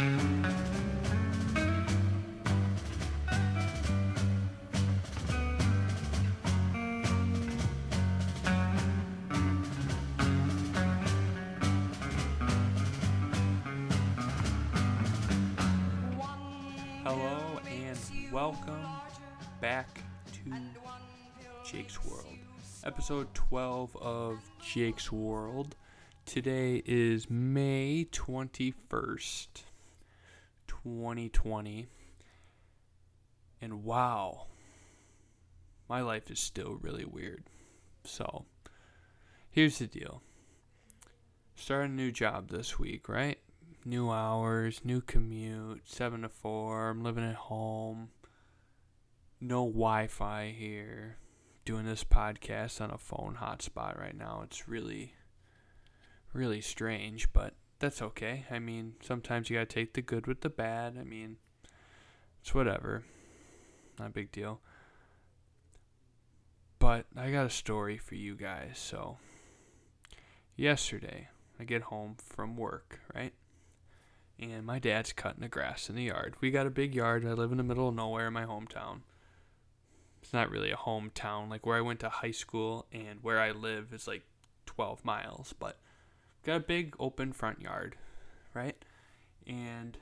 Hello and welcome back to Jake's World. Episode 12 of Jake's World. Today is May 21st, 2020. And wow, my life is still really weird. So, here's the deal. start a new job this week, right? new hours, new commute, 7 to 4. I'm living at home. No Wi Fi here. Doing this podcast on a phone hotspot right now. It's really, really strange, but that's okay. I mean, sometimes you gotta take the good with the bad. I mean, it's whatever. Not a big deal. But I got a story for you guys. So, yesterday, I get home from work, right? and my dad's cutting the grass in the yard. We got a big yard. I live in the middle of nowhere in my hometown. It's not really a hometown. Like where I went to high school and where I live is like 12 miles, but got a big open front yard, right? And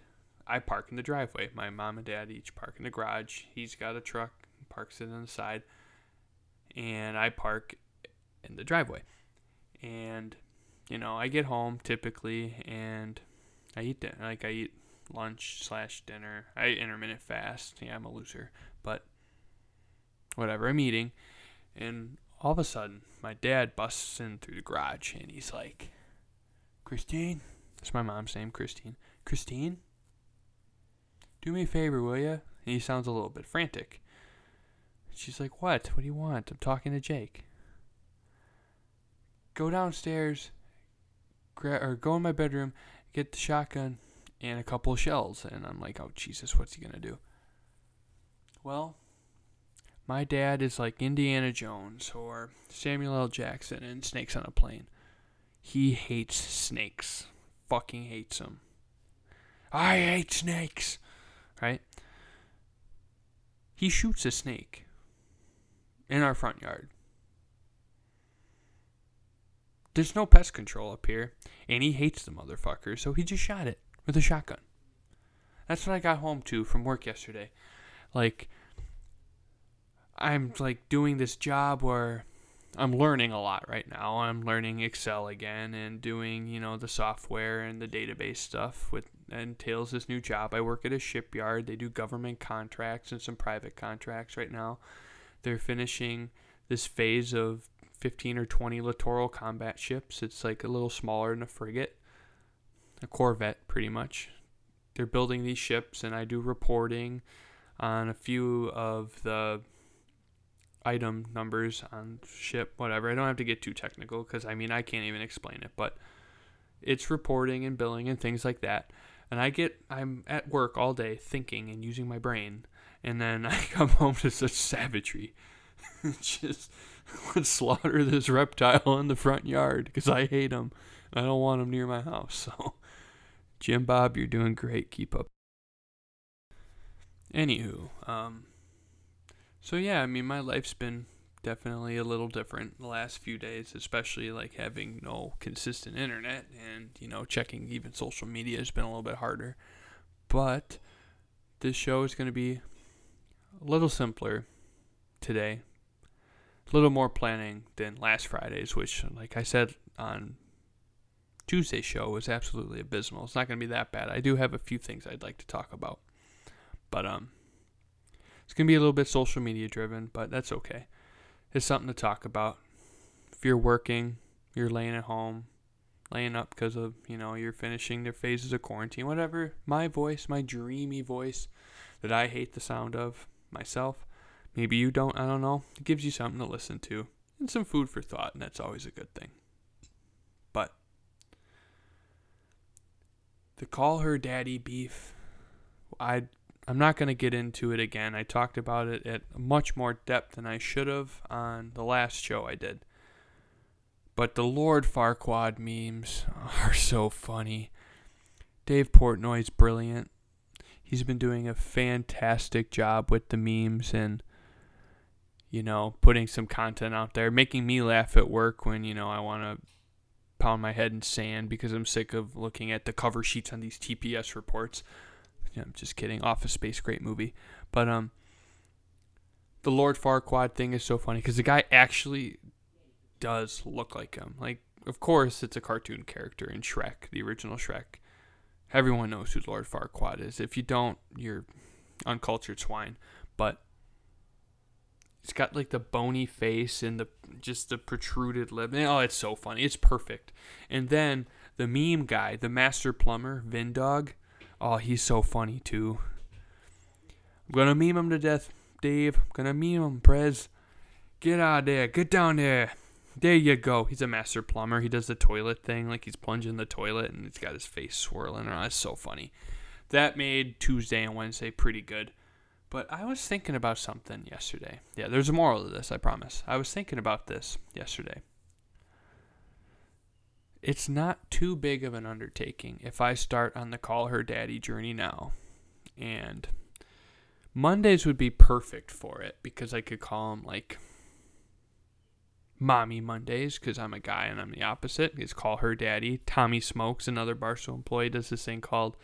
I park in the driveway. My mom and dad each park in the garage. He's got a truck, parks it on the side, and I park in the driveway. And you know, I get home typically and I eat dinner, like I eat lunch slash dinner. I intermittent fast. Yeah, I'm a loser, but whatever. I'm eating, and all of a sudden, my dad busts in through the garage, and he's like, "Christine," that's my mom's name, Christine. Christine, do me a favor, will you? And he sounds a little bit frantic. She's like, "What? What do you want?" I'm talking to Jake. Go downstairs, gra- or go in my bedroom get the shotgun and a couple of shells. And I'm like, oh, Jesus, what's he going to do? Well, my dad is like Indiana Jones or Samuel L. Jackson in Snakes on a Plane. He hates snakes. Fucking hates them. I hate snakes. Right? He shoots a snake in our front yard. There's no pest control up here, and he hates the motherfucker, so he just shot it with a shotgun. That's what I got home to from work yesterday. Like, I'm like doing this job where I'm learning a lot right now. I'm learning Excel again and doing, you know, the software and the database stuff with entails this new job. I work at a shipyard. They do government contracts and some private contracts right now. They're finishing this phase of 15 or 20 littoral combat ships. It's like a little smaller than a frigate, a corvette, pretty much. They're building these ships, and I do reporting on a few of the item numbers on ship, whatever. I don't have to get too technical because I mean, I can't even explain it, but it's reporting and billing and things like that. And I get, I'm at work all day thinking and using my brain, and then I come home to such savagery. just let's slaughter this reptile in the front yard because I hate him. I don't want him near my house. So, Jim Bob, you're doing great. Keep up. Anywho, um, so yeah, I mean, my life's been definitely a little different the last few days, especially like having no consistent internet and, you know, checking even social media has been a little bit harder. But this show is going to be a little simpler today a little more planning than last Friday's, which, like I said on Tuesday's show, was absolutely abysmal. It's not going to be that bad. I do have a few things I'd like to talk about, but um, it's going to be a little bit social media driven, but that's okay. It's something to talk about. If you're working, you're laying at home, laying up because of you know you're finishing their phases of quarantine, whatever. My voice, my dreamy voice, that I hate the sound of myself Maybe you don't, I don't know. It gives you something to listen to and some food for thought, and that's always a good thing. But the call her daddy beef, I I'm not going to get into it again. I talked about it at much more depth than I should have on the last show I did. But the Lord Farquaad memes are so funny. Dave Portnoy's brilliant. He's been doing a fantastic job with the memes and you know, putting some content out there, making me laugh at work when, you know, I want to pound my head in sand because I'm sick of looking at the cover sheets on these TPS reports. Yeah, I'm just kidding. Office Space, great movie. But um, the Lord Farquaad thing is so funny because the guy actually does look like him. Like, of course, it's a cartoon character in Shrek, the original Shrek. Everyone knows who Lord Farquaad is. If you don't, you're uncultured swine. But it's got like the bony face and the just the protruded lip. Oh, it's so funny. It's perfect. And then the meme guy, the master plumber, Vindog. Oh, he's so funny too. I'm gonna meme him to death, Dave. I'm gonna meme him, Prez. Get out of there. Get down there. There you go. He's a master plumber. He does the toilet thing, like he's plunging the toilet, and he's got his face swirling around. It's so funny. That made Tuesday and Wednesday pretty good. But I was thinking about something yesterday. Yeah, there's a moral to this, I promise. I was thinking about this yesterday. It's not too big of an undertaking if I start on the call her daddy journey now. And Mondays would be perfect for it because I could call him like mommy Mondays because I'm a guy and I'm the opposite. It's call her daddy. Tommy Smokes, another Barstool employee, does this thing called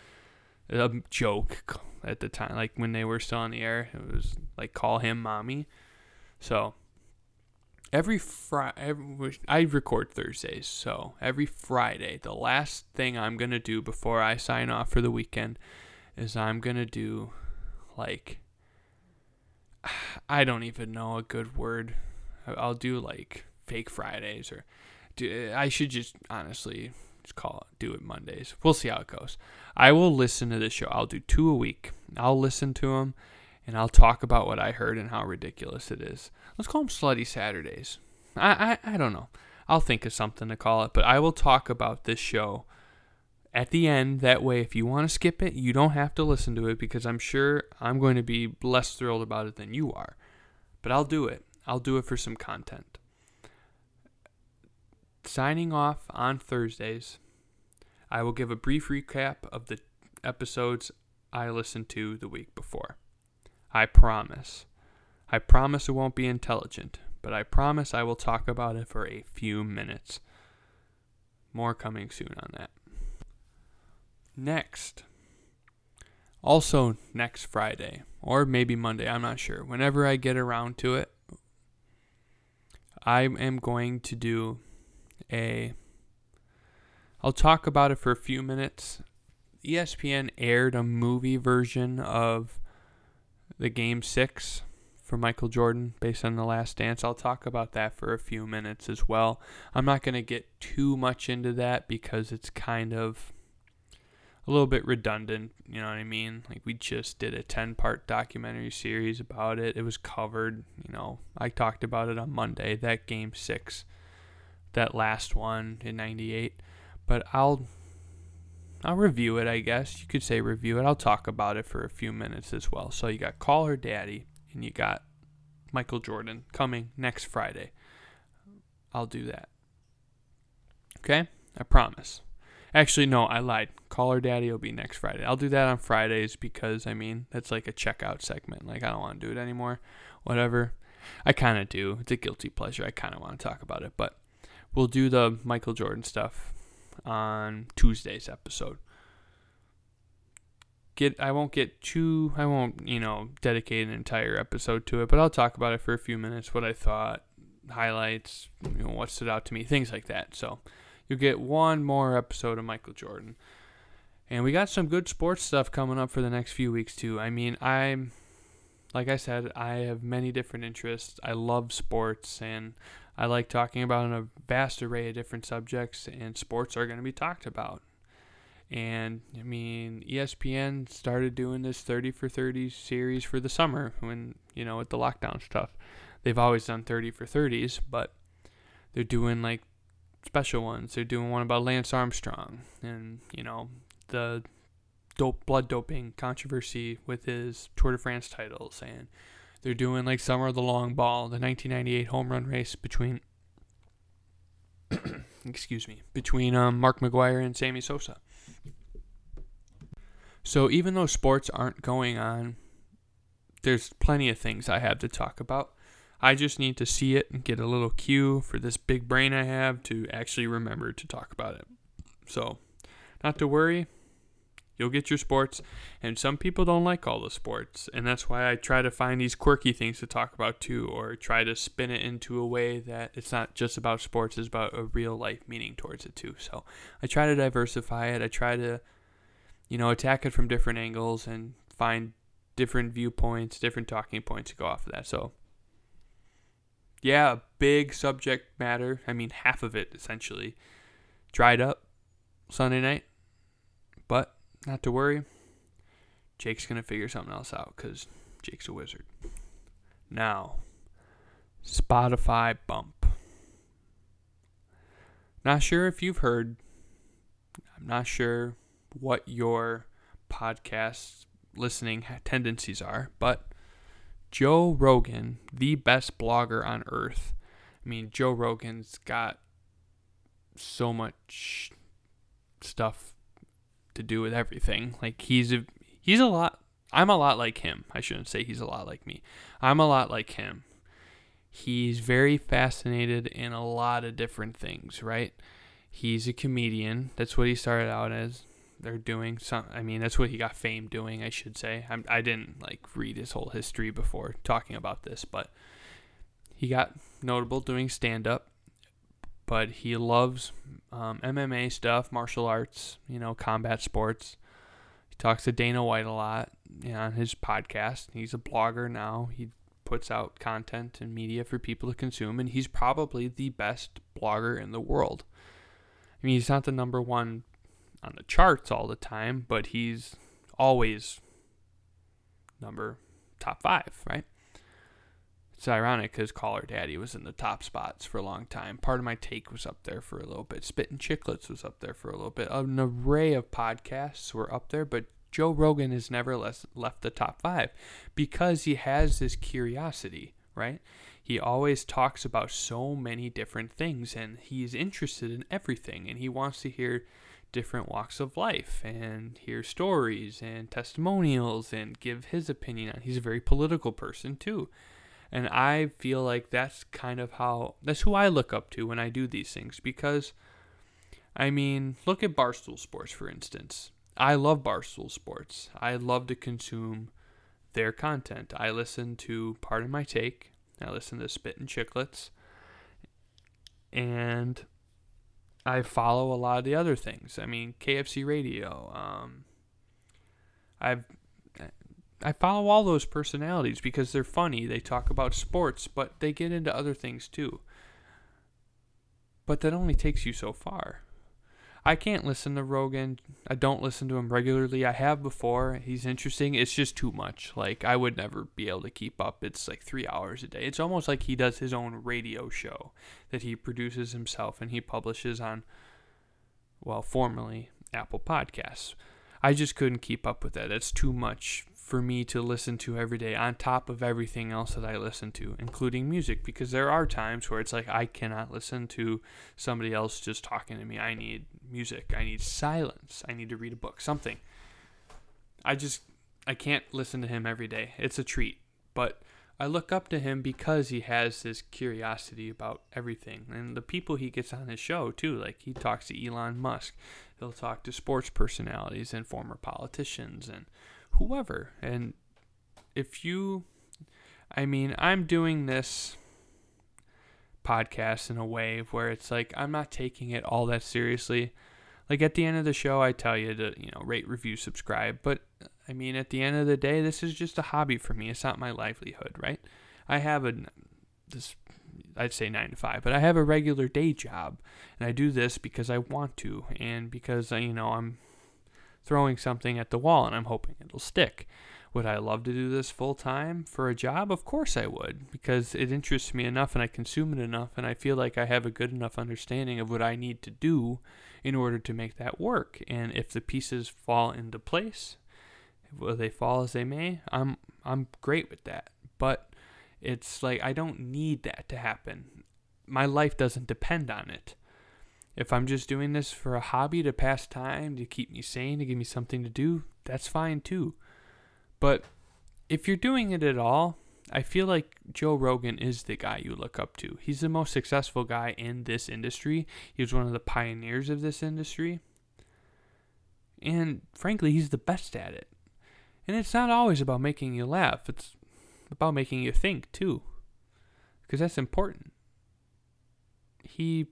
a joke at the time, like when they were still on the air. It was like call him mommy. So every Friday, I record Thursdays, so every Friday, the last thing I'm gonna do before I sign off for the weekend is I'm gonna do like I don't even know a good word. I'll do like fake Fridays or do, I should just honestly just call it do it Mondays. We'll see how it goes. I will listen to this show. I'll do two a week. I'll listen to them and I'll talk about what I heard and how ridiculous it is. Let's call them Slutty Saturdays. I, I, I don't know. I'll think of something to call it, but I will talk about this show at the end. That way, if you want to skip it, you don't have to listen to it because I'm sure I'm going to be less thrilled about it than you are. But I'll do it. I'll do it for some content. Signing off on Thursdays, I will give a brief recap of the episodes I listened to the week before. I promise. I promise it won't be intelligent, but I promise I will talk about it for a few minutes. More coming soon on that. Next. Also, next Friday, or maybe Monday, I'm not sure. Whenever I get around to it, I am going to do a. I'll talk about it for a few minutes. ESPN aired a movie version of the Game 6 for Michael Jordan based on The Last Dance. I'll talk about that for a few minutes as well. I'm not going to get too much into that because it's kind of a little bit redundant, you know what I mean? Like we just did a 10-part documentary series about it. It was covered, you know. I talked about it on Monday, that game 6 that last one in 98 but I'll I'll review it I guess you could say review it I'll talk about it for a few minutes as well so you got call her daddy and you got Michael Jordan coming next Friday. I'll do that. Okay? I promise. Actually no I lied. Call her daddy will be next Friday. I'll do that on Fridays because I mean that's like a checkout segment. Like I don't want to do it anymore. Whatever. I kind of do. It's a guilty pleasure. I kind of want to talk about it. But we'll do the Michael Jordan stuff on Tuesday's episode. Get I won't get too I won't, you know, dedicate an entire episode to it, but I'll talk about it for a few minutes, what I thought, highlights, you know, what stood out to me, things like that. So you'll get one more episode of Michael Jordan. And we got some good sports stuff coming up for the next few weeks too. I mean, I'm like I said, I have many different interests. I love sports and I like talking about a vast array of different subjects, and sports are going to be talked about. And I mean, ESPN started doing this 30 for 30 series for the summer when, you know, with the lockdown stuff. They've always done 30 for 30s, but they're doing like special ones. They're doing one about Lance Armstrong and, you know, the dope blood doping controversy with his Tour de France titles and they're doing like Summer of the Long Ball, the 1998 home run race between, excuse me, between um, Mark McGwire and Sammy Sosa. So even though sports aren't going on, there's plenty of things I have to talk about. I just need to see it and get a little cue for this big brain I have to actually remember to talk about it. So, not to worry, you'll get your sports. And some people don't like all the sports. And that's why I try to find these quirky things to talk about too, or try to spin it into a way that it's not just about sports, it's about a real life meaning towards it too. So I try to diversify it. I try to, you know, attack it from different angles and find different viewpoints, different talking points to go off of that. So yeah, big subject matter. I mean, half of it essentially dried up Sunday night. But not to worry. Jake's going to figure something else out because Jake's a wizard. Now, Spotify bump. Not sure if you've heard. I'm not sure what your podcast listening tendencies are, but Joe Rogan, the best blogger on earth. I mean, Joe Rogan's got so much stuff to do with everything. Like he's a he's a lot I'm a lot like him. I shouldn't say he's a lot like me. I'm a lot like him. He's very fascinated in a lot of different things, right? He's a comedian. That's what he started out as. They're doing some. I mean, that's what he got fame doing. I should say. I'm, I didn't like read his whole history before talking about this, but he got notable doing stand up but he loves um, MMA stuff, martial arts, you know, combat sports. He talks to Dana White a lot you know, on his podcast. He's a blogger now. He puts out content and media for people to consume, and he's probably the best blogger in the world. I mean, he's not the number one on the charts all the time, but he's always number top five, right? It's ironic because Call Her Daddy was in the top spots for a long time. Pardon My Take was up there for a little bit. Spittin' Chiclets was up there for a little bit. An array of podcasts were up there, but Joe Rogan has never left the top five because he has this curiosity, right? He always talks about so many different things and he's interested in everything and he wants to hear different walks of life and hear stories and testimonials and give his opinion on. He's a very political person too. And I feel like that's kind of how that's who I look up to when I do these things because I mean, look at Barstool Sports for instance. I love Barstool Sports. I love to consume their content. I listen to Pardon My Take. I listen to Spittin' Chiclets. And I follow a lot of the other things. I mean, KFC Radio. Um, I've I follow all those personalities because they're funny. They talk about sports, but they get into other things too. But that only takes you so far. I can't listen to Rogan. I don't listen to him regularly. I have before. He's interesting. It's just too much. Like I would never be able to keep up. It's like 3 hours a day. It's almost like he does his own radio show that he produces himself and he publishes on well, formerly Apple Podcasts. I just couldn't keep up with that. That's too much for me to listen to every day on top of everything else that I listen to, including music, because there are times where it's like I cannot listen to somebody else just talking to me. I need music. I need silence. I need to read a book, something. I just I can't listen to him every day. It's a treat, but I look up to him because he has this curiosity about everything and the people he gets on his show too. Like he talks to Elon Musk, he'll talk to sports personalities and former politicians and whoever. And if you, I mean, I'm doing this podcast in a way where it's like I'm not taking it all that seriously. Like at the end of the show, I tell you to, you know, rate, review, subscribe. But I mean, at the end of the day, this is just a hobby for me. It's not my livelihood, right? I have a, this, I'd say nine to five, but I have a regular day job. And I do this because I want to and because, you know, I'm throwing something at the wall and I'm hoping it'll stick. Would I love to do this full time for a job? Of course I would, because it interests me enough and I consume it enough and I feel like I have a good enough understanding of what I need to do in order to make that work. And if the pieces fall into place, will they fall as they may, I'm I'm great with that. But it's like I don't need that to happen. My life doesn't depend on it. If I'm just doing this for a hobby to pass time, to keep me sane, to give me something to do, that's fine too. But if you're doing it at all, I feel like Joe Rogan is the guy you look up to. He's the most successful guy in this industry. He was one of the pioneers of this industry. And frankly, he's the best at it. And it's not always about making you laugh, it's about making you think too. Because that's important. He,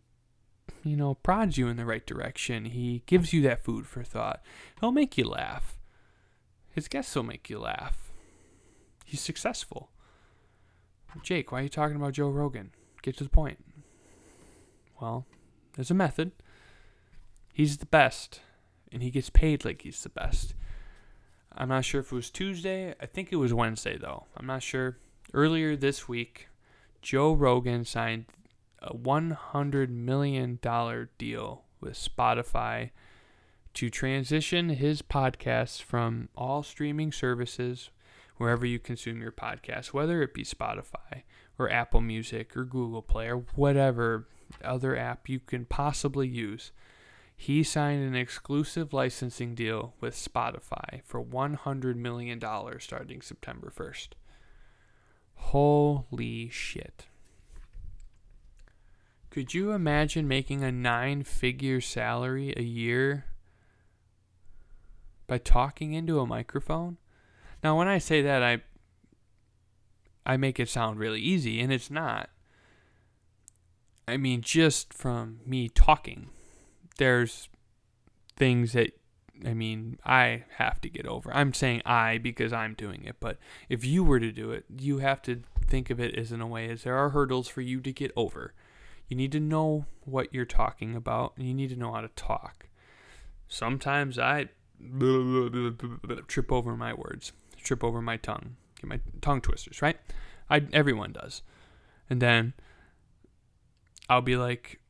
you know, prods you in the right direction. He gives you that food for thought. He'll make you laugh. His guests will make you laugh. He's successful. Jake, why are you talking about Joe Rogan? Get to the point. Well, there's a method. He's the best, and he gets paid like he's the best. I'm not sure if it was Tuesday. I think it was Wednesday, though. I'm not sure. Earlier this week, Joe Rogan signed a $100 million deal with Spotify to transition his podcast from all streaming services wherever you consume your podcast, whether it be Spotify or Apple Music or Google Play or whatever other app you can possibly use. He signed an exclusive licensing deal with Spotify for $100 million starting September 1st. Holy shit. Could you imagine making a nine figure salary a year by talking into a microphone? Now, when I say that, I I make it sound really easy, and it's not. I mean, just from me talking, there's things that I mean, I have to get over. I'm saying I because I'm doing it, but if you were to do it, you have to think of it as in a way as there are hurdles for you to get over. You need to know what you're talking about, and you need to know how to talk. Sometimes I trip over my words trip over my tongue, get my tongue twisters, right? I everyone does. And then I'll be like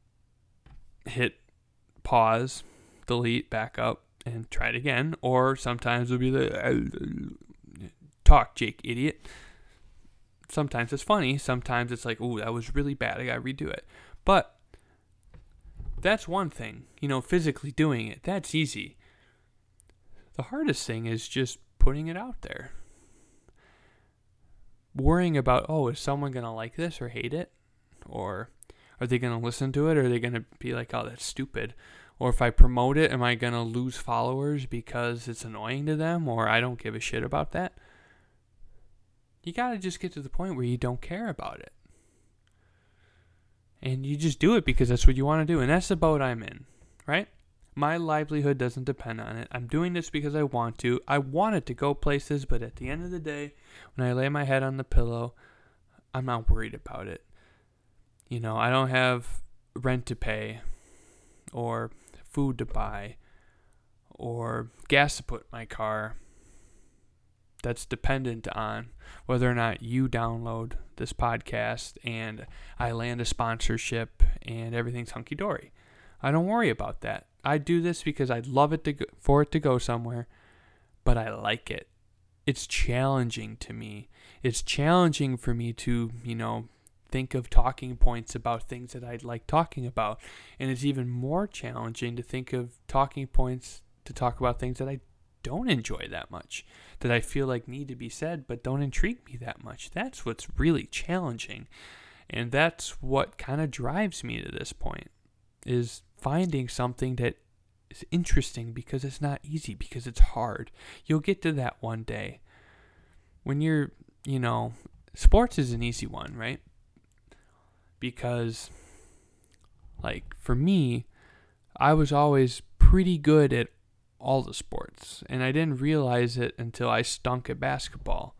hit pause, delete, back up and try it again or sometimes it'll be the talk Jake idiot. Sometimes it's funny, sometimes it's like, "Oh, that was really bad. I got to redo it." But that's one thing, you know, physically doing it. That's easy. The hardest thing is just putting it out there. Worrying about, oh, is someone going to like this or hate it? Or are they going to listen to it? Or are they going to be like, oh, that's stupid? Or if I promote it, am I going to lose followers because it's annoying to them or I don't give a shit about that? You got to just get to the point where you don't care about it. And you just do it because that's what you want to do. And that's the boat I'm in, right? My livelihood doesn't depend on it. I'm doing this because I want to. I want it to go places, but at the end of the day, when I lay my head on the pillow, I'm not worried about it. You know, I don't have rent to pay or food to buy or gas to put in my car that's dependent on whether or not you download this podcast and I land a sponsorship and everything's hunky dory. I don't worry about that. I do this because I'd love it to go, for it to go somewhere, but I like it. It's challenging to me. It's challenging for me to, you know, think of talking points about things that I'd like talking about. And it's even more challenging to think of talking points to talk about things that I don't enjoy that much, that I feel like need to be said but don't intrigue me that much. That's what's really challenging. And that's what kind of drives me to this point is finding something that is interesting because it's not easy, because it's hard. You'll get to that one day. When you're, you know, sports is an easy one, right? Because, like, for me, I was always pretty good at all the sports, and I didn't realize it until I stunk at basketball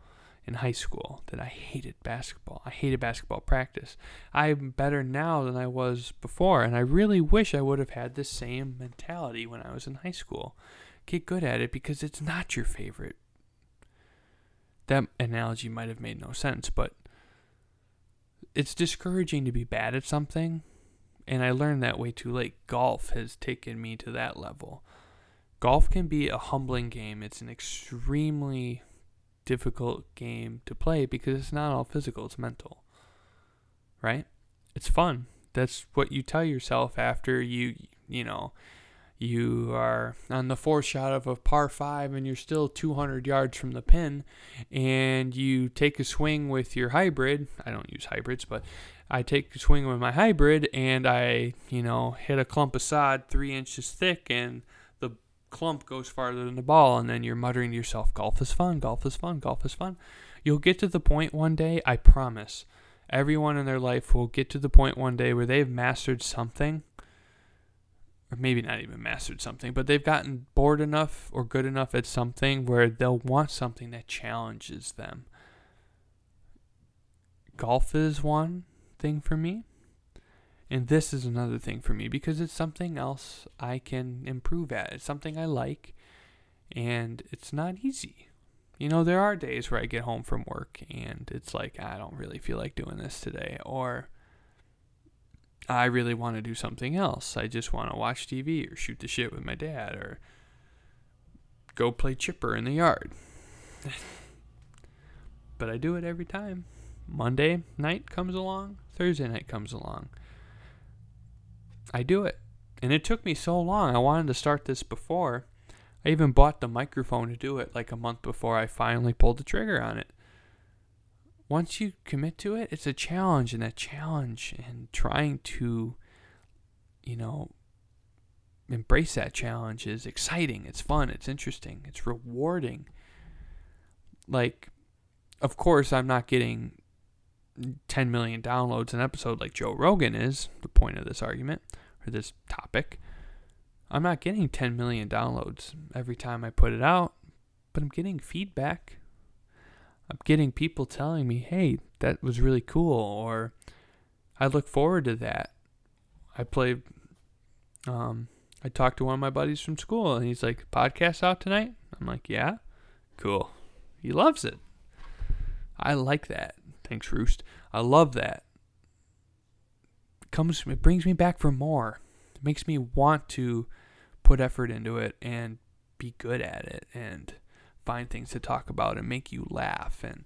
in high school that I hated basketball. I hated basketball practice. I'm better now than I was before, and I really wish I would have had the same mentality when I was in high school. Get good at it because it's not your favorite. That analogy might have made no sense, but it's discouraging to be bad at something, and I learned that way too late. Golf has taken me to that level. Golf can be a humbling game. It's an extremely difficult game to play because it's not all physical, it's mental. Right? It's fun. That's what you tell yourself after you, you know, you are on the fourth shot of a par five and you're still 200 yards from the pin and you take a swing with your hybrid i don't use hybrids but i take a swing with my hybrid and i you know hit a clump of sod three inches thick and clump goes farther than the ball and then you're muttering to yourself golf is fun golf is fun golf is fun you'll get to the point one day i promise everyone in their life will get to the point one day where they've mastered something or maybe not even mastered something, but they've gotten bored enough or good enough at something where they'll want something that challenges them. Golf is one thing for me. And this is another thing for me because it's something else I can improve at. It's something I like and it's not easy. You know, there are days where I get home from work and it's like, I don't really feel like doing this today. Or I really want to do something else. I just want to watch TV or shoot the shit with my dad or go play chipper in the yard. but I do it every time. Monday night comes along, Thursday night comes along. I do it. And it took me so long. I wanted to start this before. I even bought the microphone to do it like a month before I finally pulled the trigger on it once you commit to it, it's a challenge, and that challenge and trying to, you know, embrace that challenge is exciting. It's fun. It's interesting. It's rewarding. Like, of course, I'm not getting 10 million downloads an episode like Joe Rogan is, the point of this argument or this topic. I'm not getting 10 million downloads every time I put it out, but I'm getting feedback I'm getting people telling me, hey, that was really cool, or I look forward to that. I played, um, I talked to one of my buddies from school, and he's like, podcast out tonight? I'm like, yeah, cool. He loves it. I like that. Thanks, Roost. I love that. Comes, it brings me back for more. It makes me want to put effort into it and be good at it and find things to talk about and make you laugh and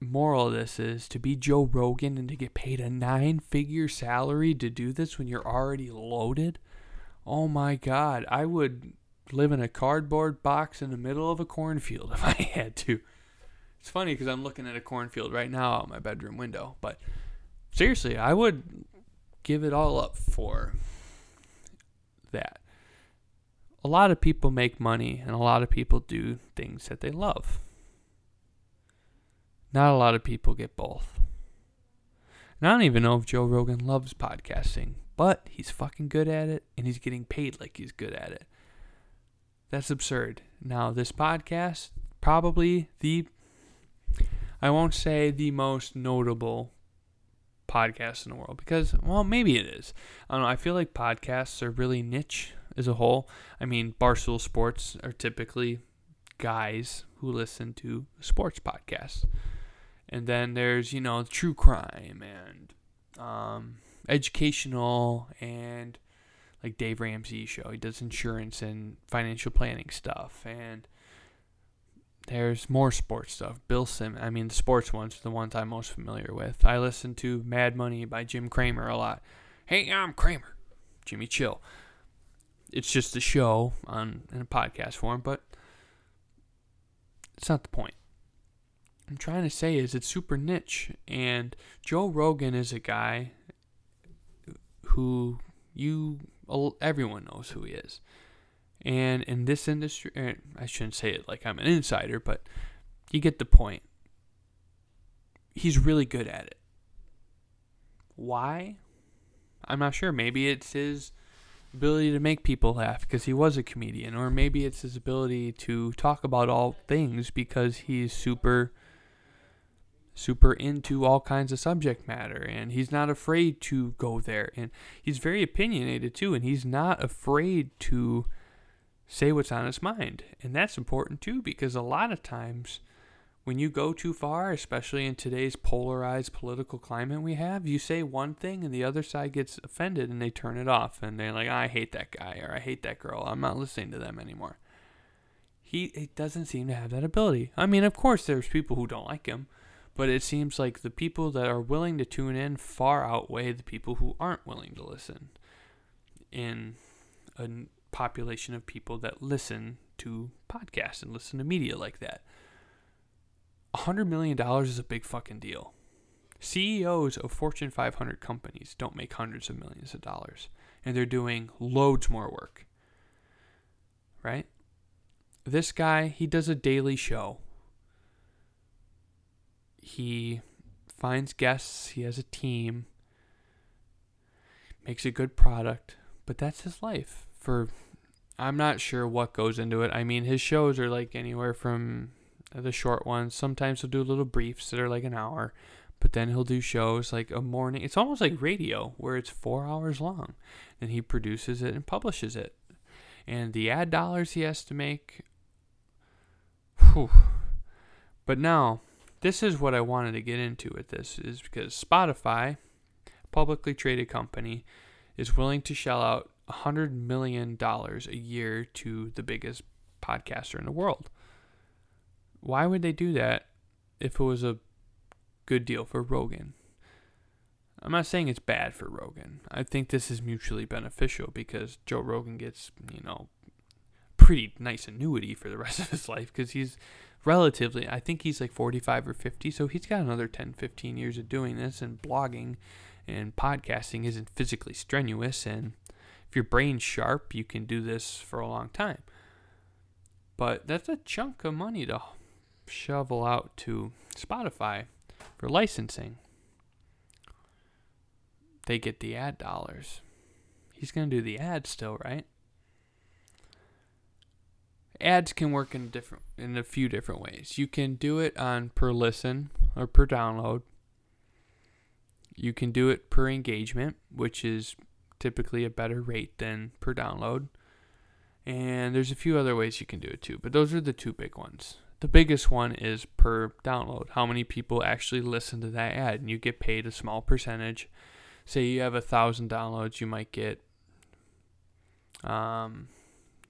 moral of this is to be Joe Rogan and to get paid a nine figure salary to do this when you're already loaded. Oh my god, I would live in a cardboard box in the middle of a cornfield if I had to. It's funny because I'm looking at a cornfield right now out my bedroom window, but seriously, I would give it all up for that a lot of people make money and a lot of people do things that they love. Not a lot of people get both. And I don't even know if Joe Rogan loves podcasting, but he's fucking good at it and he's getting paid like he's good at it. That's absurd. Now, this podcast, probably the, I won't say the most notable podcast in the world because, well, maybe it is. I don't know. I feel like podcasts are really niche as a whole. I mean, Barstool Sports are typically guys who listen to sports podcasts. And then there's, you know, true crime and um, educational and like Dave Ramsey show. He does insurance and financial planning stuff. And there's more sports stuff. Bill Sim. I mean, the sports ones are the ones I'm most familiar with. I listen to Mad Money by Jim Cramer a lot. Hey, I'm Cramer. Jimmy Chill it's just a show on in a podcast form, but it's not the point. I'm trying to say is it's super niche, and Joe Rogan is a guy who you everyone knows who he is, and in this industry, er, I shouldn't say it like I'm an insider, but you get the point. He's really good at it. Why? I'm not sure. Maybe it's his ability to make people laugh because he was a comedian, or maybe it's his ability to talk about all things because he's super super into all kinds of subject matter and he's not afraid to go there and he's very opinionated too and he's not afraid to say what's on his mind and that's important too because a lot of times when you go too far, especially in today's polarized political climate we have, you say one thing and the other side gets offended and they turn it off and they're like, I hate that guy or I hate that girl. I'm not listening to them anymore. He it doesn't seem to have that ability. I mean, of course there's people who don't like him, But it seems like the people that are willing to tune in far outweigh the people who aren't willing to listen in a population of people that listen to podcasts and listen to media like that. $100 million is a big fucking deal. CEOs of Fortune 500 companies don't make hundreds of millions of dollars, and they're doing loads more work. Right? This guy, he does a daily show. He finds guests, he has a team, makes a good product, but that's his life for I'm not sure what goes into it. I mean, his shows are like anywhere from the short ones. Sometimes he'll do little briefs that are like an hour, but then he'll do shows like a morning. It's almost like radio where it's four hours long. And he produces it and publishes it. And the ad dollars he has to make. Whew. But now, this is what I wanted to get into with this is because Spotify, publicly traded company, is willing to shell out $100 million a year to the biggest podcaster in the world. Why would they do that if it was a good deal for Rogan? I'm not saying it's bad for Rogan. I think this is mutually beneficial because Joe Rogan gets, you know, pretty nice annuity for the rest of his life because he's relatively, I think he's like 45 or 50, so he's got another 10, 15 years of doing this and blogging and podcasting isn't physically strenuous and if your brain's sharp, you can do this for a long time. But that's a chunk of money to shovel out to Spotify for licensing. They get the ad dollars. He's going to do the ads still, right? Ads can work in different in a few different ways. You can do it on per listen or per download. You can do it per engagement, which is typically a better rate than per download. And there's a few other ways you can do it too, but those are the two big ones. The biggest one is per download. How many people actually listen to that ad? And you get paid a small percentage. Say you have a thousand downloads, you might get um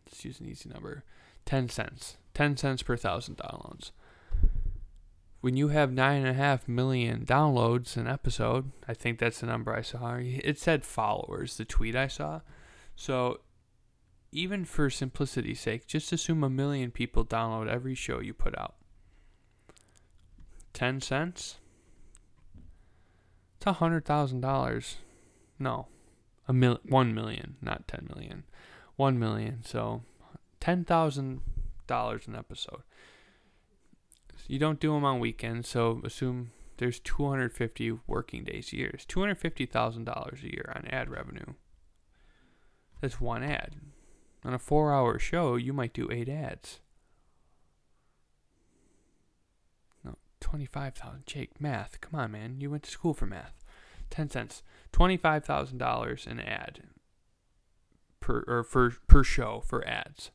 let's use an easy number. Ten cents. Ten cents per thousand downloads when you have nine and a half million downloads an episode, I think that's the number I saw. It said followers, the tweet I saw. So even for simplicity's sake, just assume a million people download every show you put out. 10 cents? It's a hundred thousand dollars. No, a mil, one million, not 10 million. 1 million. So, ten thousand dollars an episode. You don't do them on weekends, so assume there's 250 working days a year. It's $250,000 a year on ad revenue. That's one ad. On a four hour show, you might do eight ads. No, 25,000. Jake, math. Come on, man. You went to school for math. 10 cents. $25,000 an ad per or for per show for ads.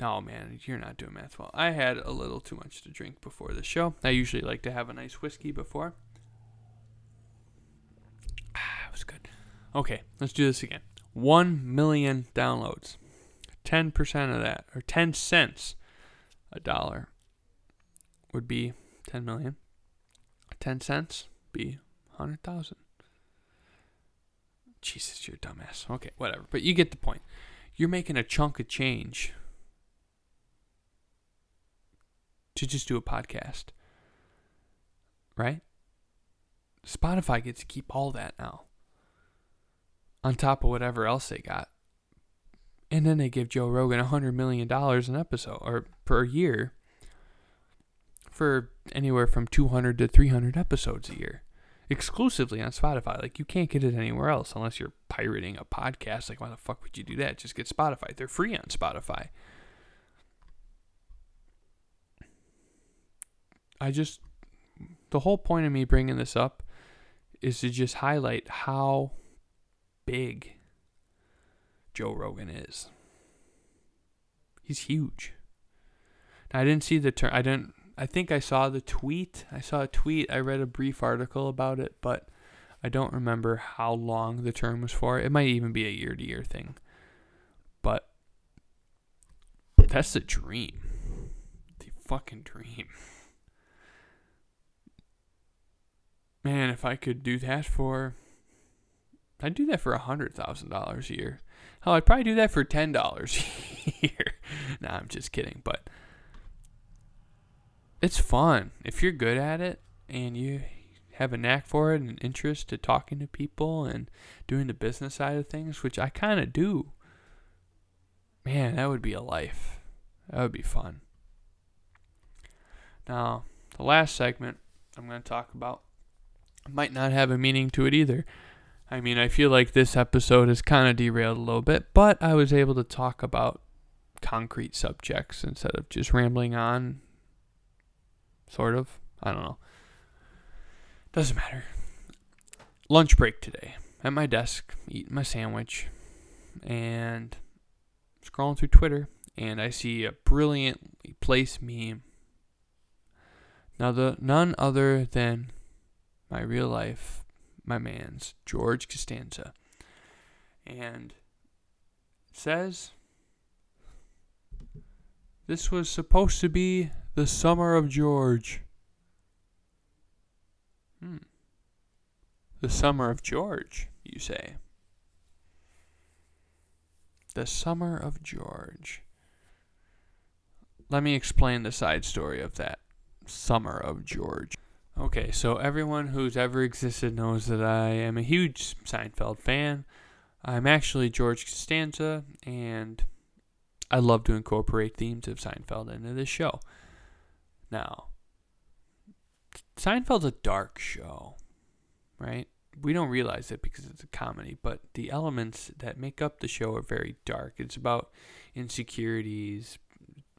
Oh man, you're not doing math well. I had a little too much to drink before the show. I usually like to have a nice whiskey before. Ah, it was good. Okay, let's do this again. 1 million downloads. 10% of that, or 10 cents a dollar, would be 10 million. 10 cents be 100,000. Jesus, you're a dumbass. Okay, whatever. But you get the point. You're making a chunk of change to just do a podcast. Right? Spotify gets to keep all that now. On top of whatever else they got. And then they give Joe Rogan $100 million an episode or per year for anywhere from 200 to 300 episodes a year exclusively on Spotify. Like you can't get it anywhere else unless you're pirating a podcast. Like why the fuck would you do that? Just get Spotify. They're free on Spotify. I just the whole point of me bringing this up is to just highlight how big Joe Rogan is. He's huge. Now, I didn't see the term. I didn't. I think I saw the tweet. I saw a tweet. I read a brief article about it, but I don't remember how long the term was for. It might even be a year to year thing. But that's the dream. The fucking dream. Man, if I could do that for, I'd do that for a hundred thousand dollars a year. Hell, I'd probably do that for ten dollars a year. nah, I'm just kidding, but it's fun if you're good at it and you have a knack for it and an interest to talking to people and doing the business side of things, which I kind of do. Man, that would be a life. That would be fun. Now, the last segment I'm going to talk about might not have a meaning to it either. I mean, I feel like this episode is kind of derailed a little bit, but I was able to talk about concrete subjects instead of just rambling on. Sort of. I don't know. Doesn't matter. Lunch break today. At my desk, eating my sandwich, and scrolling through Twitter, and I see a brilliantly placed meme. Now, the none other than my real life, my man's George Costanza, and says this was supposed to be the summer of George. Hmm. The Summer of George, you say? The Summer of George. Let me explain the side story of that Summer of George. Okay, so everyone who's ever existed knows that I am a huge Seinfeld fan. I'm actually George Costanza, and I love to incorporate themes of Seinfeld into this show. Now, Seinfeld's a dark show, right? We don't realize it because it's a comedy, but the elements that make up the show are very dark. It's about insecurities,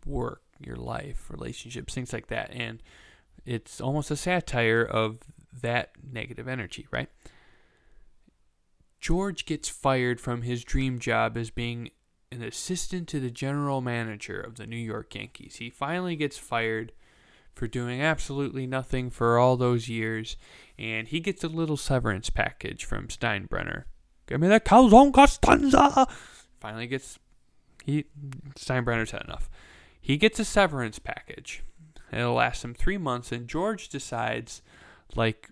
work, your life, relationships, things like that. And it's almost a satire of that negative energy, right? George gets fired from his dream job as being an assistant to the general manager of the New York Yankees. He finally gets fired for doing absolutely nothing for all those years, and he gets a little severance package from Steinbrenner. Give me that calzone Costanza! Finally gets he Steinbrenner's had enough. He gets a severance package. It'll last him three months, and George decides, like,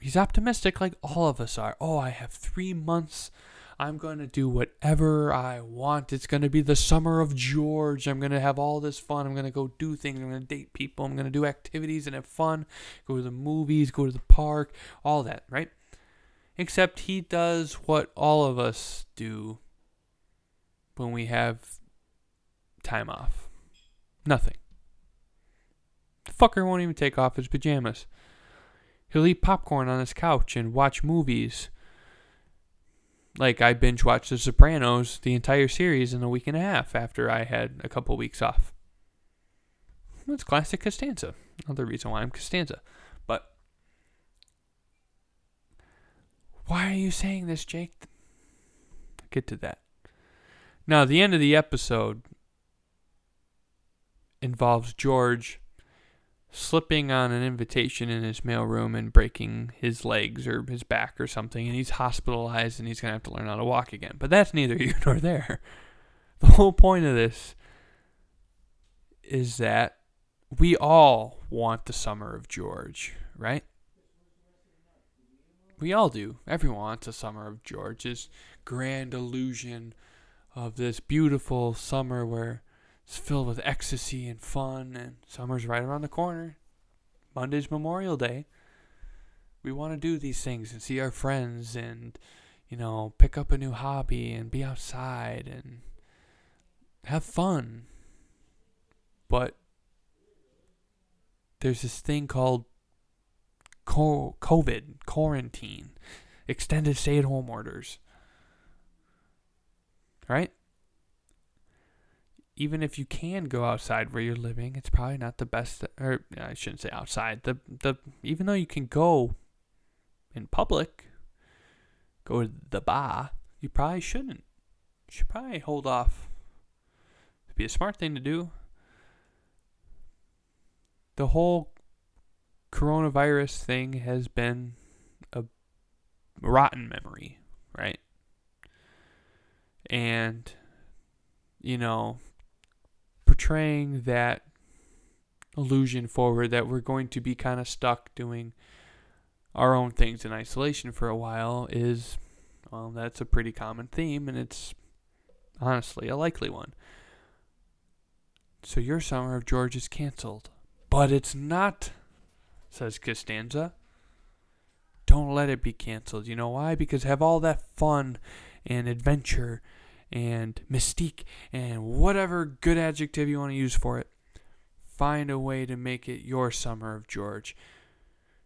he's optimistic, like all of us are. Oh, I have three months I'm going to do whatever I want. It's going to be the summer of George. I'm going to have all this fun. I'm going to go do things. I'm going to date people. I'm going to do activities and have fun. Go to the movies, go to the park, all that, right? Except he does what all of us do when we have time off nothing. The fucker won't even take off his pajamas. He'll eat popcorn on his couch and watch movies like I binge watched The Sopranos, the entire series, in a week and a half after I had a couple weeks off. That's classic Costanza. Another reason why I'm Costanza. But why are you saying this, Jake? Get to that. Now, the end of the episode involves George slipping on an invitation in his mailroom and breaking his legs or his back or something, and he's hospitalized and he's going to have to learn how to walk again. But that's neither here nor there. The whole point of this is that we all want the summer of George, right? We all do. Everyone wants a summer of George. This grand illusion of this beautiful summer where it's filled with ecstasy and fun, and summer's right around the corner. Monday's Memorial Day. We want to do these things and see our friends and, you know, pick up a new hobby and be outside and have fun. But there's this thing called COVID, quarantine, extended stay at home orders. Right? Even if you can go outside where you're living, it's probably not the best. Or I shouldn't say outside. The the even though you can go in public, go to the bar, you probably shouldn't. You should probably hold off. It'd be a smart thing to do. The whole coronavirus thing has been a rotten memory, right? And you know, portraying that illusion forward that we're going to be kind of stuck doing our own things in isolation for a while is, well, that's a pretty common theme, and it's honestly a likely one. So your summer of George is canceled. But it's not, says Costanza. Don't let it be canceled. You know why? Because have all that fun and adventure and mystique and whatever good adjective you want to use for it. Find a way to make it your summer of George.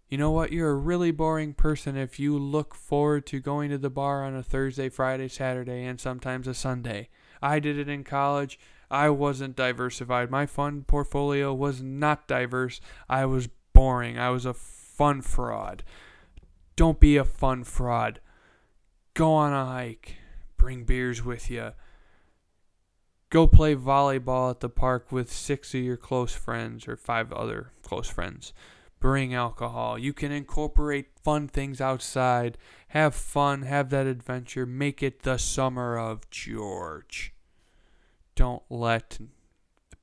You know what? You're a really boring person if you look forward to going to the bar on a Thursday, Friday, Saturday, and sometimes a Sunday. I did it in college. I wasn't diversified. My fund portfolio was not diverse. I was boring. I was a fun fraud. Don't be a fun fraud. Go on a hike. Bring beers with you. Go play volleyball at the park with six of your close friends or five other close friends. Bring alcohol. You can incorporate fun things outside. Have fun. Have that adventure. Make it the summer of George. Don't let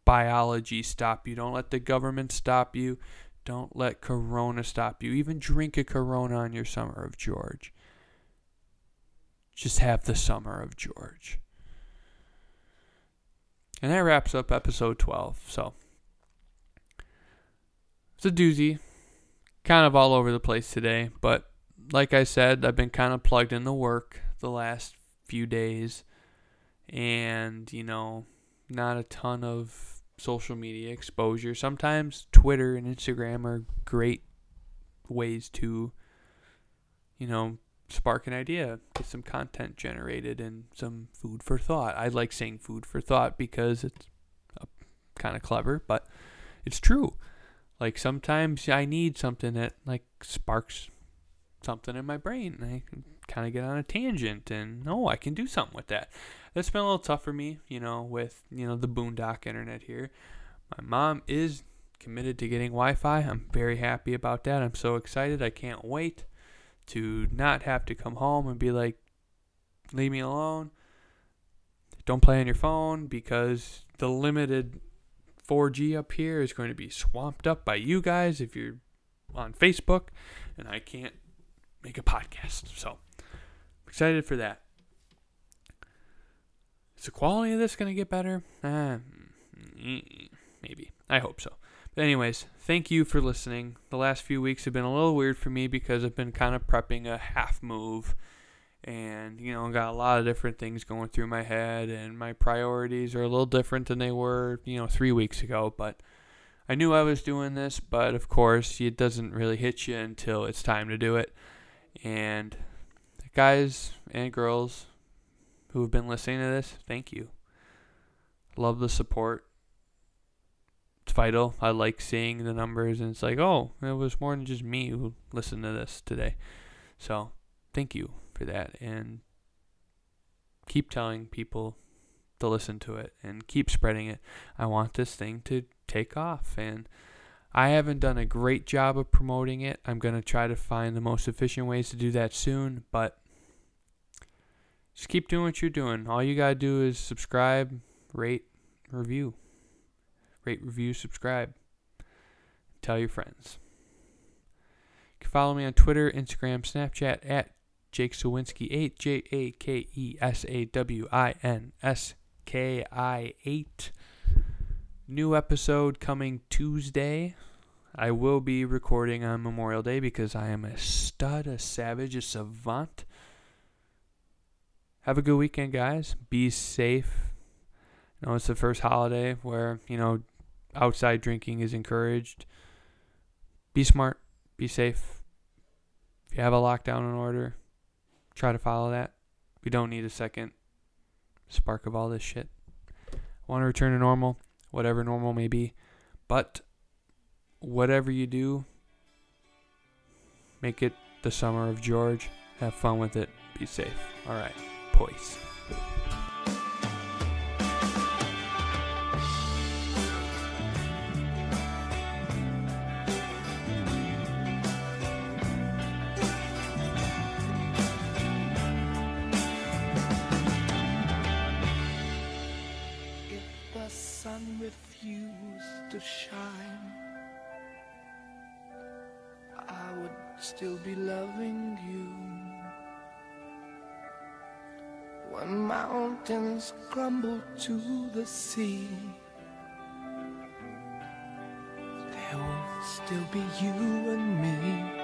biology stop you. Don't let the government stop you. Don't let Corona stop you. Even drink a Corona on your summer of George. Just have the summer of George. And that wraps up episode 12. So it's a doozy. Kind of all over the place today. But like I said, I've been kind of plugged in the work the last few days and you know not a ton of social media exposure. Sometimes Twitter and Instagram are great ways to you know spark an idea, get some content generated and some food for thought. I like saying food for thought because it's uh, kind of clever, but it's true. Like sometimes I need something that like sparks something in my brain. And I kind of get on a tangent and oh, I can do something with that. That's been a little tough for me, you know, with, you know, the boondock internet here. My mom is committed to getting Wi-Fi. I'm very happy about that. I'm so excited. I can't wait to not have to come home and be like, leave me alone. Don't play on your phone because the limited 4G up here is going to be swamped up by you guys if you're on Facebook, and I can't make a podcast. So excited for that. Is the quality of this going to get better? Uh, maybe. I hope so. But, anyways, thank you for listening. The last few weeks have been a little weird for me because I've been kind of prepping a half move and, you know, got a lot of different things going through my head, and my priorities are a little different than they were, you know, three weeks ago. But I knew I was doing this, but of course, it doesn't really hit you until it's time to do it. And, guys and girls, who have been listening to this, thank you. Love the support. It's vital. I like seeing the numbers, and it's like, oh, it was more than just me who listened to this today. So, thank you for that. And keep telling people to listen to it and keep spreading it. I want this thing to take off. And I haven't done a great job of promoting it. I'm going to try to find the most efficient ways to do that soon, but just keep doing what you're doing. All you got to do is subscribe, rate, review. Rate, review, subscribe. Tell your friends. You can follow me on Twitter, Instagram, Snapchat at Jake Sawinski 8, J A K E S A W I N S K I 8. New episode coming Tuesday. I will be recording on Memorial Day because I am a stud, a savage, a savant have a good weekend, guys. Be safe. Know, it's the first holiday where, you know, outside drinking is encouraged. Be smart. Be safe. If you have a lockdown in order, try to follow that. We don't need a second spark of all this shit. I Want to return to normal, whatever normal may be. But whatever you do, make it the summer of George. Have fun with it. Be safe. All right voice. shine, I would still be loving you. When mountains crumble to the sea, there will still be you and me.